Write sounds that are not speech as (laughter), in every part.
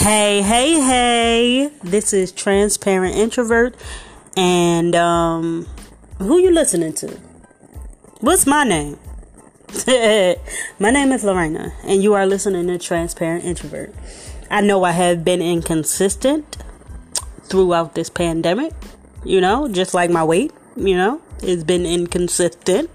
Hey, hey, hey. This is Transparent Introvert. And um who you listening to? What's my name? (laughs) my name is Lorena, and you are listening to Transparent Introvert. I know I have been inconsistent throughout this pandemic, you know, just like my weight, you know, it's been inconsistent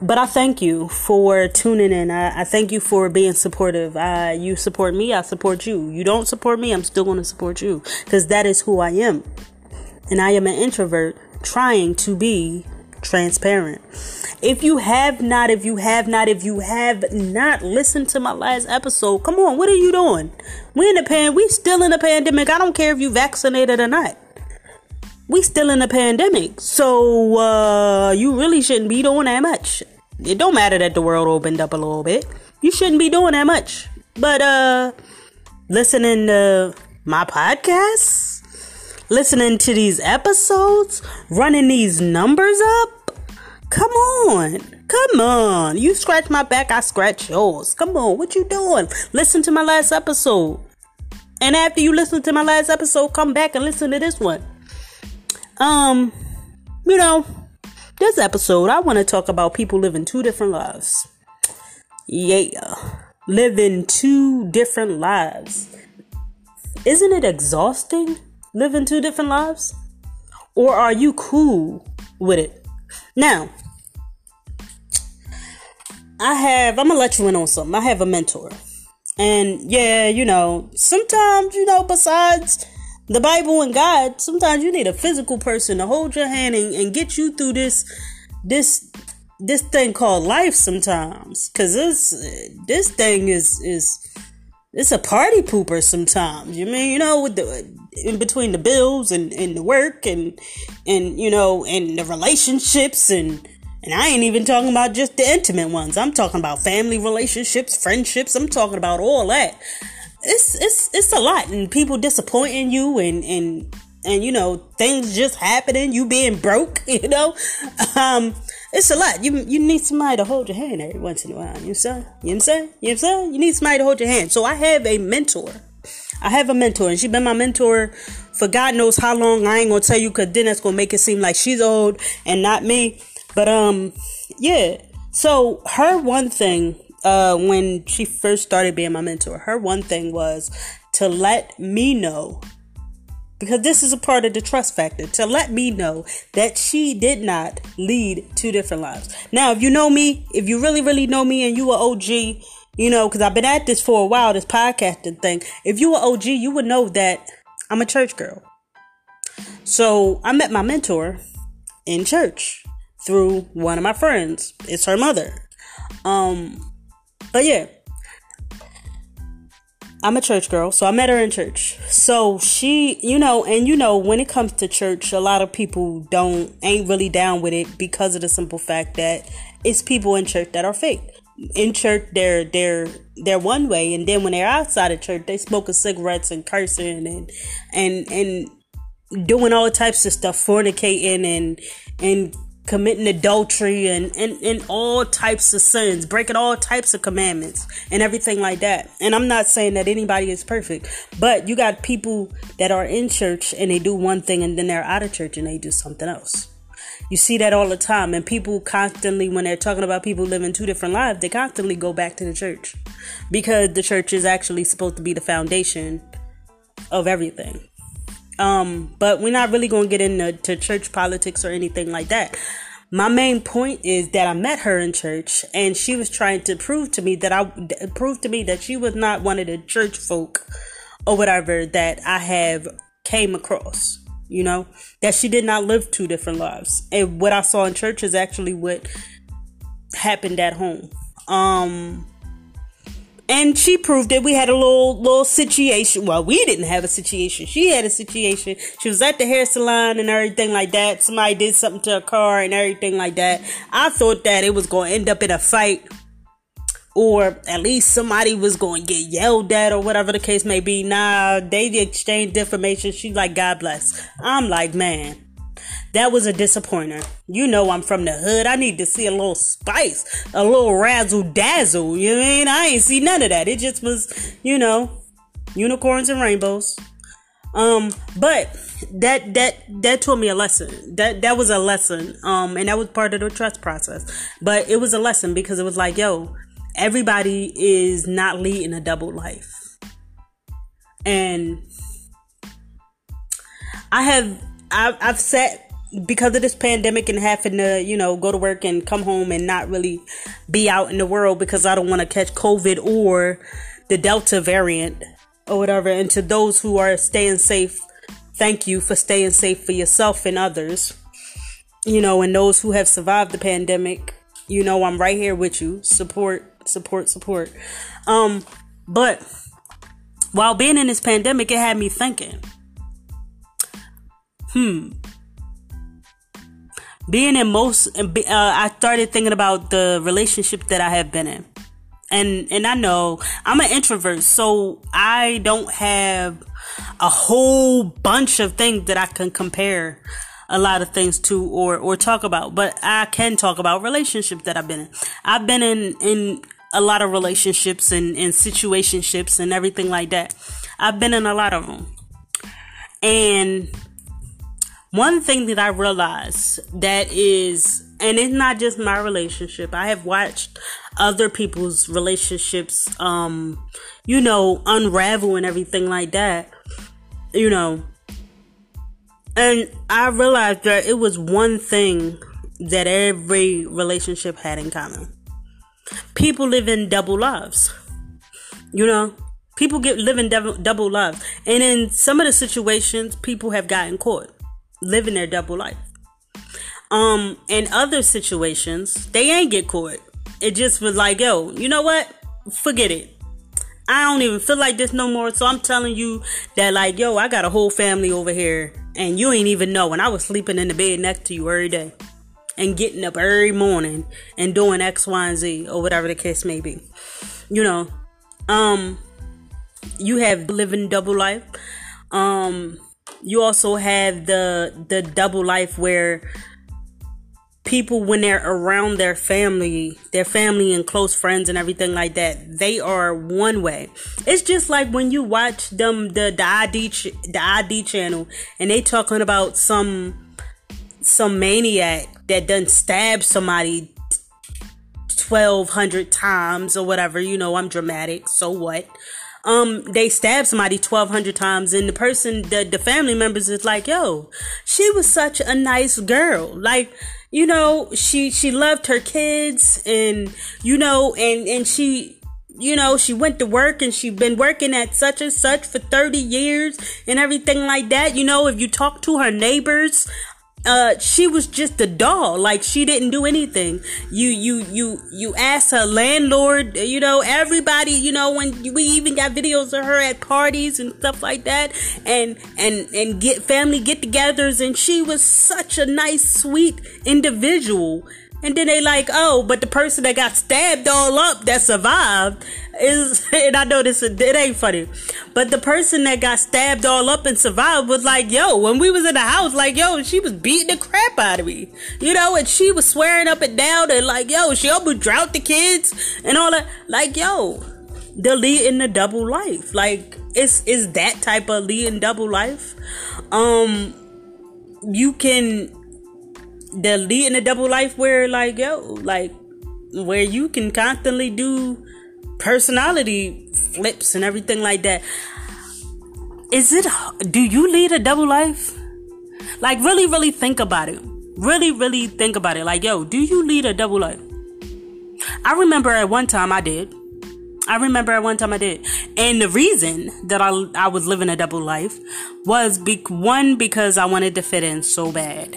but I thank you for tuning in. I, I thank you for being supportive. Uh, you support me, I support you. You don't support me, I'm still going to support you because that is who I am. And I am an introvert trying to be transparent. If you have not, if you have not, if you have not listened to my last episode, come on, what are you doing? We in the pan, we still in the pandemic. I don't care if you vaccinated or not we still in a pandemic. So uh, you really shouldn't be doing that much. It don't matter that the world opened up a little bit. You shouldn't be doing that much. But uh listening to my podcasts, listening to these episodes, running these numbers up. Come on. Come on. You scratch my back, I scratch yours. Come on. What you doing? Listen to my last episode. And after you listen to my last episode, come back and listen to this one. Um, you know, this episode, I want to talk about people living two different lives. Yeah, living two different lives. Isn't it exhausting living two different lives? Or are you cool with it? Now, I have, I'm gonna let you in on something. I have a mentor. And yeah, you know, sometimes, you know, besides the Bible and God, sometimes you need a physical person to hold your hand and, and get you through this this this thing called life sometimes. Cause this this thing is is it's a party pooper sometimes. You mean, you know, with the in between the bills and, and the work and and you know and the relationships and and I ain't even talking about just the intimate ones. I'm talking about family relationships, friendships. I'm talking about all that it's it's it's a lot and people disappointing you and and and you know things just happening you being broke (laughs) you know? Um it's a lot. You you need somebody to hold your hand every once in a while you know what i'm saying? You know what i'm saying? You need somebody to hold your hand. So i have a mentor. I have a mentor and she's been my mentor for god knows how long. I ain't gonna tell you because then that's gonna make it seem like she's old and not me. But um yeah. So her one thing uh, when she first started being my mentor, her one thing was to let me know, because this is a part of the trust factor, to let me know that she did not lead two different lives. Now, if you know me, if you really, really know me and you are OG, you know, because I've been at this for a while, this podcasting thing, if you were OG, you would know that I'm a church girl. So I met my mentor in church through one of my friends. It's her mother. Um, but yeah, I'm a church girl, so I met her in church. So she, you know, and you know, when it comes to church, a lot of people don't ain't really down with it because of the simple fact that it's people in church that are fake. In church, they're they're they're one way, and then when they're outside of church, they smoking cigarettes and cursing and and and doing all types of stuff, fornicating and and committing adultery and, and, and all types of sins, breaking all types of commandments and everything like that. And I'm not saying that anybody is perfect, but you got people that are in church and they do one thing and then they're out of church and they do something else. You see that all the time, and people constantly, when they're talking about people living two different lives, they constantly go back to the church because the church is actually supposed to be the foundation of everything. Um, but we're not really going to get into church politics or anything like that. My main point is that I met her in church and she was trying to prove to me that I prove to me that she was not one of the church folk or whatever that I have came across, you know, that she did not live two different lives. And what I saw in church is actually what happened at home. Um, and she proved it. We had a little little situation. Well, we didn't have a situation. She had a situation. She was at the hair salon and everything like that. Somebody did something to her car and everything like that. I thought that it was going to end up in a fight, or at least somebody was going to get yelled at, or whatever the case may be. Nah, they exchanged information. She's like, God bless. I'm like, man. That was a disappointer. You know I'm from the hood. I need to see a little spice, a little razzle dazzle. You know I mean? I ain't see none of that. It just was, you know, unicorns and rainbows. Um, but that that that taught me a lesson. That that was a lesson. Um, and that was part of the trust process. But it was a lesson because it was like, yo, everybody is not leading a double life. And I have I've, I've because of this pandemic and having to, you know, go to work and come home and not really be out in the world because I don't want to catch COVID or the Delta variant or whatever. And to those who are staying safe, thank you for staying safe for yourself and others. You know, and those who have survived the pandemic, you know, I'm right here with you. Support, support, support. Um, but while being in this pandemic, it had me thinking hmm being in most uh, i started thinking about the relationship that i have been in. And and i know i'm an introvert so i don't have a whole bunch of things that i can compare a lot of things to or or talk about but i can talk about relationships that i've been in. I've been in in a lot of relationships and and situationships and everything like that. I've been in a lot of them and one thing that I realized that is, and it's not just my relationship. I have watched other people's relationships, um, you know, unravel and everything like that, you know. And I realized that it was one thing that every relationship had in common. People live in double lives, you know. People get live in double, double lives, and in some of the situations, people have gotten caught living their double life. Um, in other situations, they ain't get caught. It just was like, yo, you know what? Forget it. I don't even feel like this no more. So I'm telling you that, like, yo, I got a whole family over here, and you ain't even know. And I was sleeping in the bed next to you every day, and getting up every morning and doing X, Y, and Z, or whatever the case may be. You know, um, you have living double life. Um, you also have the the double life where people when they're around their family their family and close friends and everything like that they are one way. It's just like when you watch them the the id the id channel and they talking about some some maniac that done stab somebody 1200 times or whatever you know i'm dramatic so what um they stabbed somebody 1200 times and the person the, the family members is like yo she was such a nice girl. Like you know she she loved her kids and you know and and she you know she went to work and she been working at such and such for 30 years and everything like that. You know if you talk to her neighbors uh she was just a doll. Like she didn't do anything. You you you you asked her landlord you know everybody you know when we even got videos of her at parties and stuff like that and and and get family get-togethers. And she was such a nice sweet individual and then they like, oh, but the person that got stabbed all up that survived is, (laughs) and I know this, it ain't funny, but the person that got stabbed all up and survived was like, yo, when we was in the house, like, yo, she was beating the crap out of me, you know, and she was swearing up and down and like, yo, she almost drowned the kids and all that. Like, yo, they're leading the double life. Like, it's, it's that type of leading double life. Um, you can the leading a double life where like yo like where you can constantly do personality flips and everything like that. Is it do you lead a double life? Like really really think about it. Really really think about it. Like yo do you lead a double life? I remember at one time i did. I remember at one time I did. And the reason that I, I was living a double life was be- one, because I wanted to fit in so bad.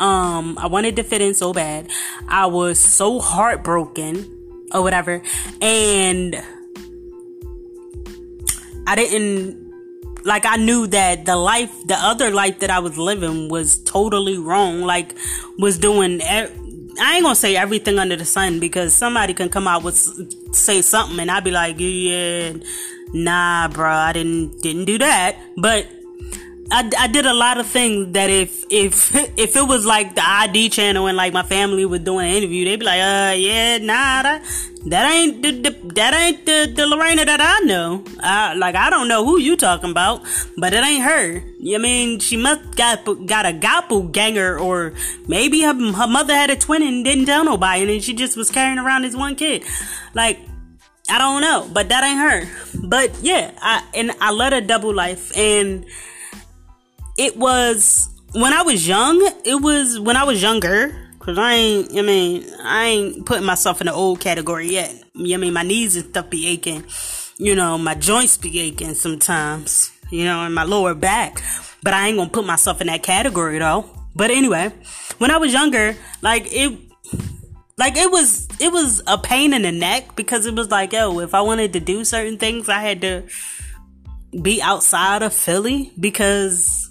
Um, I wanted to fit in so bad. I was so heartbroken or whatever. And I didn't like I knew that the life, the other life that I was living was totally wrong. Like was doing I ain't gonna say everything under the sun because somebody can come out with say something and I'd be like, yeah, nah, bro, I didn't didn't do that. But I, I did a lot of things that if if (laughs) if it was like the ID channel and like my family was doing an interview, they'd be like, uh, yeah, nah, that, that ain't the, the that ain't the, the Lorena that I know. Uh, like I don't know who you talking about, but it ain't her. I mean, she must got got a ganger, or maybe her, her mother had a twin and didn't tell nobody, and then she just was carrying around this one kid. Like I don't know, but that ain't her. But yeah, I and I led a double life and it was when I was young. It was when I was younger. Cause I ain't, I mean, I ain't putting myself in the old category yet. I mean, my knees and stuff be aching. You know, my joints be aching sometimes. You know, and my lower back. But I ain't gonna put myself in that category though. But anyway, when I was younger, like it, like it was, it was a pain in the neck because it was like, yo, if I wanted to do certain things, I had to be outside of Philly because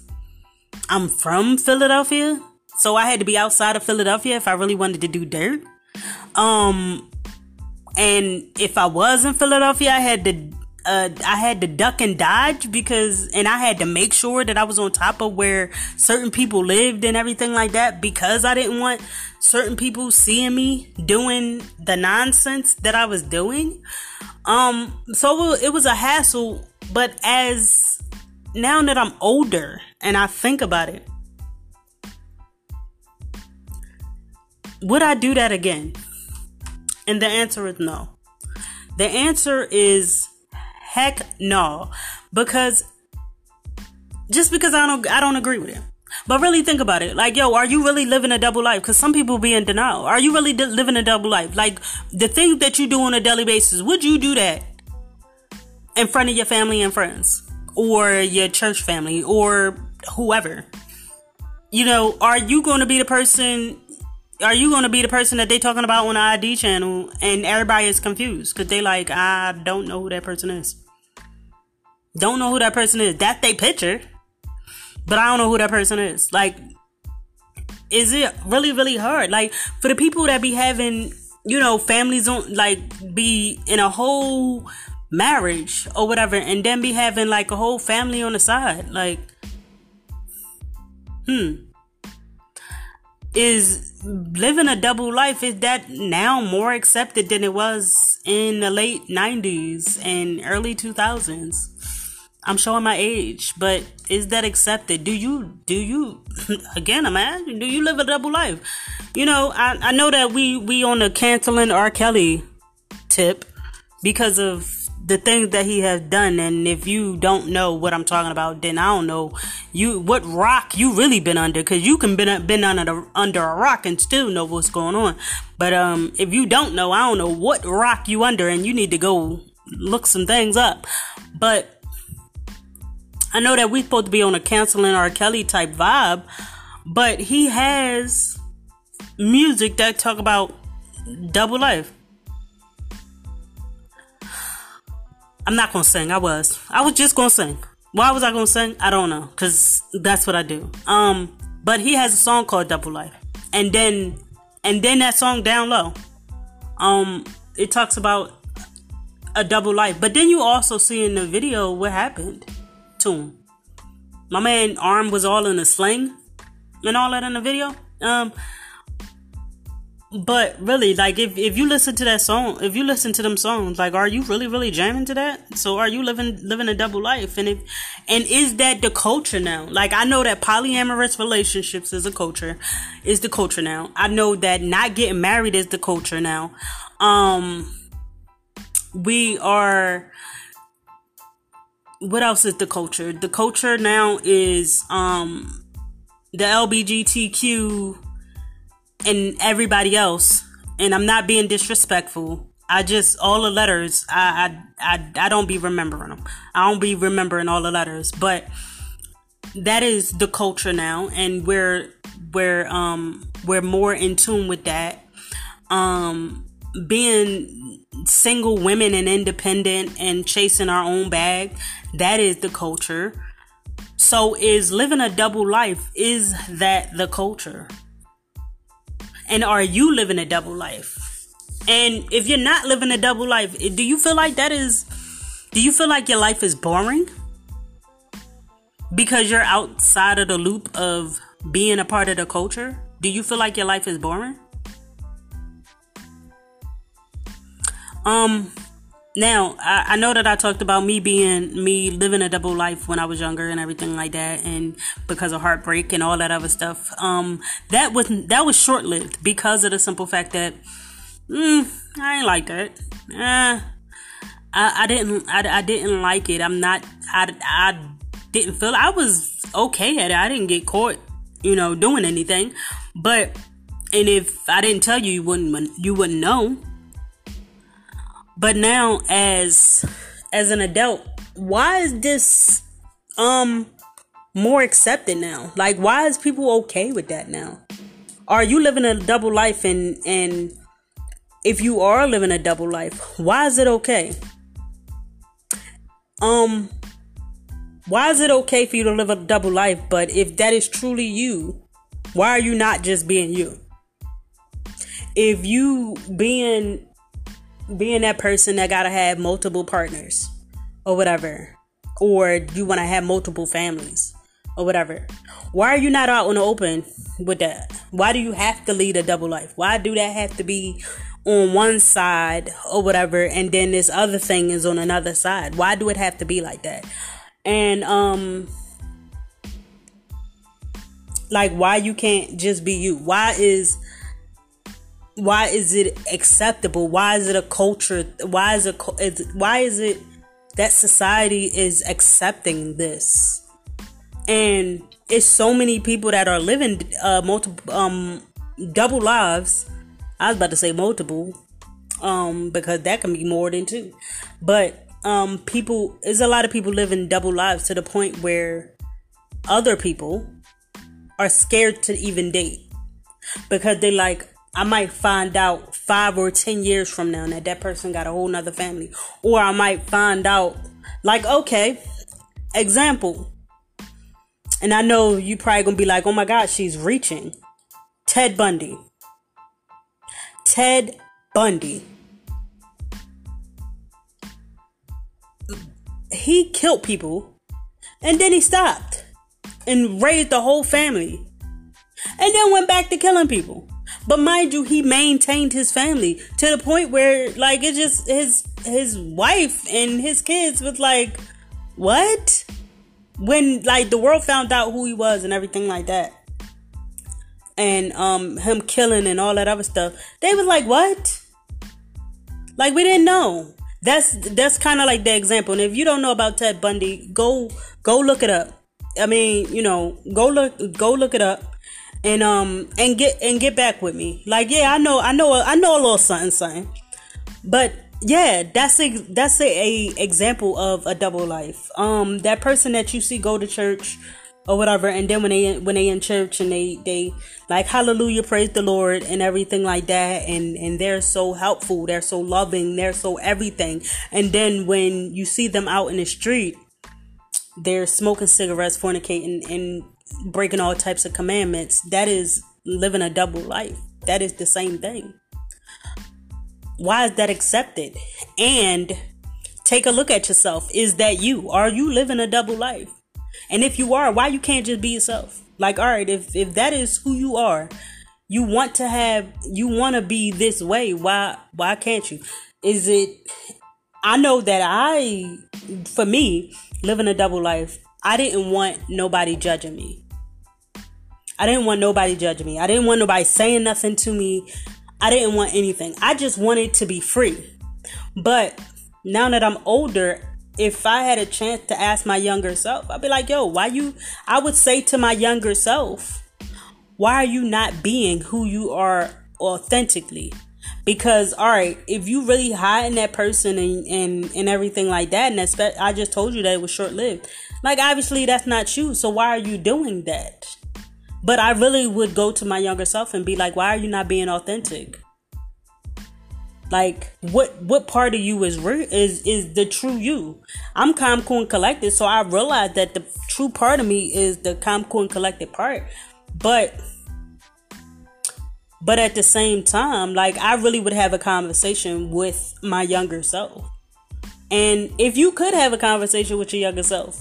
I'm from Philadelphia, so I had to be outside of Philadelphia if I really wanted to do dirt. Um, and if I was in Philadelphia, I had to uh, I had to duck and dodge because, and I had to make sure that I was on top of where certain people lived and everything like that because I didn't want certain people seeing me doing the nonsense that I was doing. Um, so it was a hassle, but as now that I'm older and I think about it, would I do that again? And the answer is no. The answer is heck no. Because just because I don't I don't agree with it. But really think about it. Like, yo, are you really living a double life? Because some people be in denial. Are you really de- living a double life? Like, the things that you do on a daily basis, would you do that in front of your family and friends? or your church family or whoever. You know, are you going to be the person? Are you going to be the person that they talking about on the ID channel and everybody is confused because they like I don't know who that person is. Don't know who that person is. That they picture, but I don't know who that person is. Like, is it really really hard? Like for the people that be having you know families on like be in a whole marriage or whatever and then be having like a whole family on the side like hmm. Is living a double life is that now more accepted than it was in the late 90s and early 2000s i'm showing my age but is that accepted? Do you do you (laughs) again i'm asking do you live a double life? You know i, I know that we we on the canceling r. Kelly tip because of the things that he has done and if you don't know what I'm talking about then I don't know. You what rock you really been under cuz you can been been under under a rock and still know what's going on. But um if you don't know I don't know what rock you under and you need to go look some things up. But I know that we supposed to be on a canceling R. Kelly type vibe but he has music that talk about double life I'm not gonna sing. I was. I was just gonna sing. Why was I gonna sing? I don't know. Cause that's what I do. Um, but he has a song called Double Life. And then and then that song down low. Um, it talks about a double life. But then you also see in the video what happened to him. My man arm was all in a sling and all that in the video. Um but really like if, if you listen to that song if you listen to them songs like are you really really jamming to that? So are you living living a double life? And if and is that the culture now? Like i know that polyamorous relationships is a culture is the culture now. I know that not getting married is the culture now. Um we are what else is the culture? The culture now is um the lbgtq and everybody else. And I'm not being disrespectful. I just all the letters. I I I, I don't be remembering them. I don't be remembering all the letters, but that is the culture now, and we're we're um we're more in tune with that. Um, being single women and independent and chasing our own bag, that is the culture. So is living a double life is that the culture? And are you living a double life? And if you're not living a double life, do you feel like that is, do you feel like your life is boring? because you're outside of the loop of being a part of the culture, do you feel like your life is boring? Um, now I, I, know that I talked about me being me living a double life when I was younger and everything like that, and because of heartbreak and all that other stuff. Um, that was that was short lived because of the simple fact that mm, I ain't like that. Uh, I, I didn't I, I didn't like it. I'm not I, I didn't feel I was okay at it. I didn't get caught, you know, doing anything. But and if I didn't tell you, you wouldn't you wouldn't know. But now as as an adult, why is this um more accepted now? Like why is people okay with that now? Are you living a double life and and if you are living a double life, why is it okay? Um why is it okay for you to live a double life, but if that is truly you, why are you not just being you? If you being being that person that gotta have multiple partners or whatever, or you want to have multiple families or whatever, why are you not out in the open with that? Why do you have to lead a double life? Why do that have to be on one side or whatever, and then this other thing is on another side? Why do it have to be like that? and um like why you can't just be you why is why is it acceptable? Why is it a culture why is it why is it that society is accepting this? And it's so many people that are living uh multiple um double lives. I was about to say multiple um because that can be more than two. But um, people is a lot of people living double lives to the point where other people are scared to even date because they like I might find out five or ten years from now that that person got a whole nother family, or I might find out like okay, example, and I know you probably gonna be like, oh my god, she's reaching. Ted Bundy. Ted Bundy he killed people and then he stopped and raised the whole family and then went back to killing people. But mind you, he maintained his family to the point where like it just his his wife and his kids was like, What? When like the world found out who he was and everything like that. And um him killing and all that other stuff, they was like, What? Like we didn't know that's that's kind of like the example. And if you don't know about Ted Bundy, go go look it up. I mean, you know, go look go look it up and um and get and get back with me. Like, yeah, I know I know I know a little something something. But yeah, that's a that's a, a example of a double life. Um that person that you see go to church or whatever and then when they when they in church and they they like hallelujah praise the lord and everything like that and and they're so helpful they're so loving they're so everything and then when you see them out in the street they're smoking cigarettes fornicating and breaking all types of commandments that is living a double life that is the same thing why is that accepted and take a look at yourself is that you are you living a double life and if you are, why you can't just be yourself? Like, all right, if if that is who you are, you want to have you want to be this way. Why why can't you? Is it I know that I for me, living a double life, I didn't want nobody judging me. I didn't want nobody judging me. I didn't want nobody saying nothing to me. I didn't want anything. I just wanted to be free. But now that I'm older, if I had a chance to ask my younger self, I'd be like, yo, why you, I would say to my younger self, why are you not being who you are authentically? Because, all right, if you really hiding that person and, and, and everything like that, and expect, I just told you that it was short lived. Like, obviously, that's not you. So, why are you doing that? But I really would go to my younger self and be like, why are you not being authentic? Like what what part of you is real is is the true you? I'm calm, cool, and collected, so I realized that the true part of me is the calm, cool, and collected part. But but at the same time, like I really would have a conversation with my younger self. And if you could have a conversation with your younger self,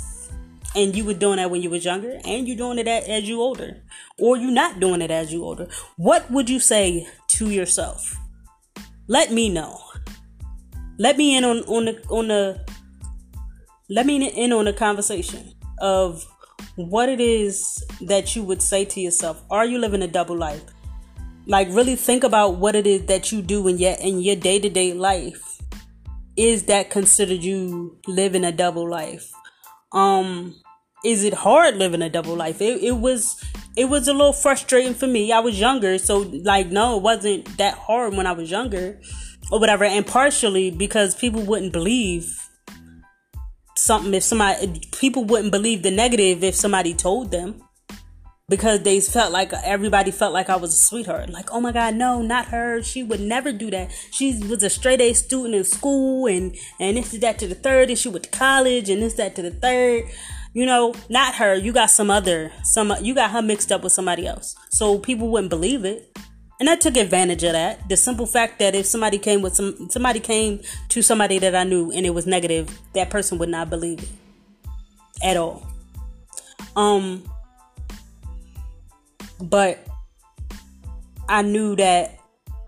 and you were doing that when you was younger and you're doing it as you older or you're not doing it as you older what would you say to yourself? Let me know. Let me in on on the on the let me in on the conversation of what it is that you would say to yourself. Are you living a double life like really think about what it is that you do in your in your day-to-day life is that considered you living a double life um is it hard living a double life? It, it was it was a little frustrating for me. I was younger, so like no, it wasn't that hard when I was younger or whatever. And partially because people wouldn't believe something if somebody people wouldn't believe the negative if somebody told them because they felt like everybody felt like I was a sweetheart. Like, oh my God, no, not her. She would never do that. She was a straight A student in school, and and this is that to the third, and she went to college, and this that to the third you know, not her. You got some other, some you got her mixed up with somebody else. So people wouldn't believe it. And I took advantage of that. The simple fact that if somebody came with some somebody came to somebody that I knew and it was negative, that person would not believe it at all. Um but I knew that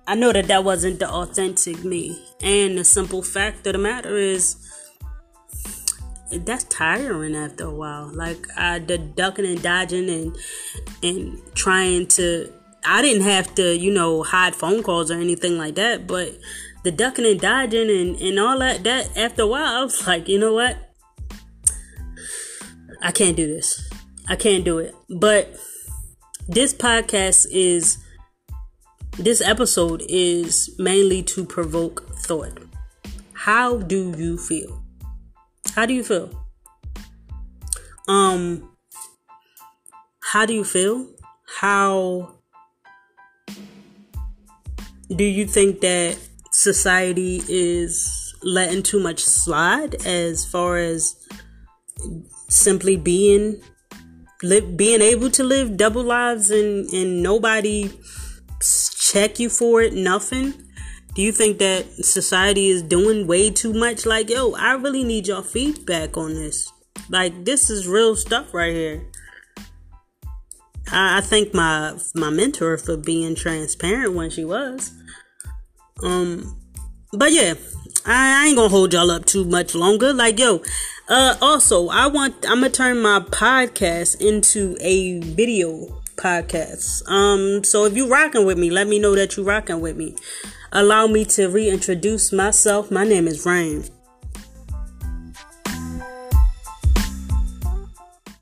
I know that that wasn't the authentic me. And the simple fact of the matter is that's tiring after a while. Like uh, the ducking and dodging and and trying to. I didn't have to, you know, hide phone calls or anything like that, but the ducking and dodging and, and all that, that after a while, I was like, you know what? I can't do this. I can't do it. But this podcast is, this episode is mainly to provoke thought. How do you feel? How do you feel? Um, how do you feel? How do you think that society is letting too much slide as far as simply being live being able to live double lives and and nobody check you for it nothing do you think that society is doing way too much? Like, yo, I really need your feedback on this. Like, this is real stuff right here. I, I thank my my mentor for being transparent when she was. Um, but yeah, I, I ain't gonna hold y'all up too much longer. Like, yo, uh, also, I want I'm gonna turn my podcast into a video podcast. Um, so if you're rocking with me, let me know that you're rocking with me allow me to reintroduce myself. My name is Rain.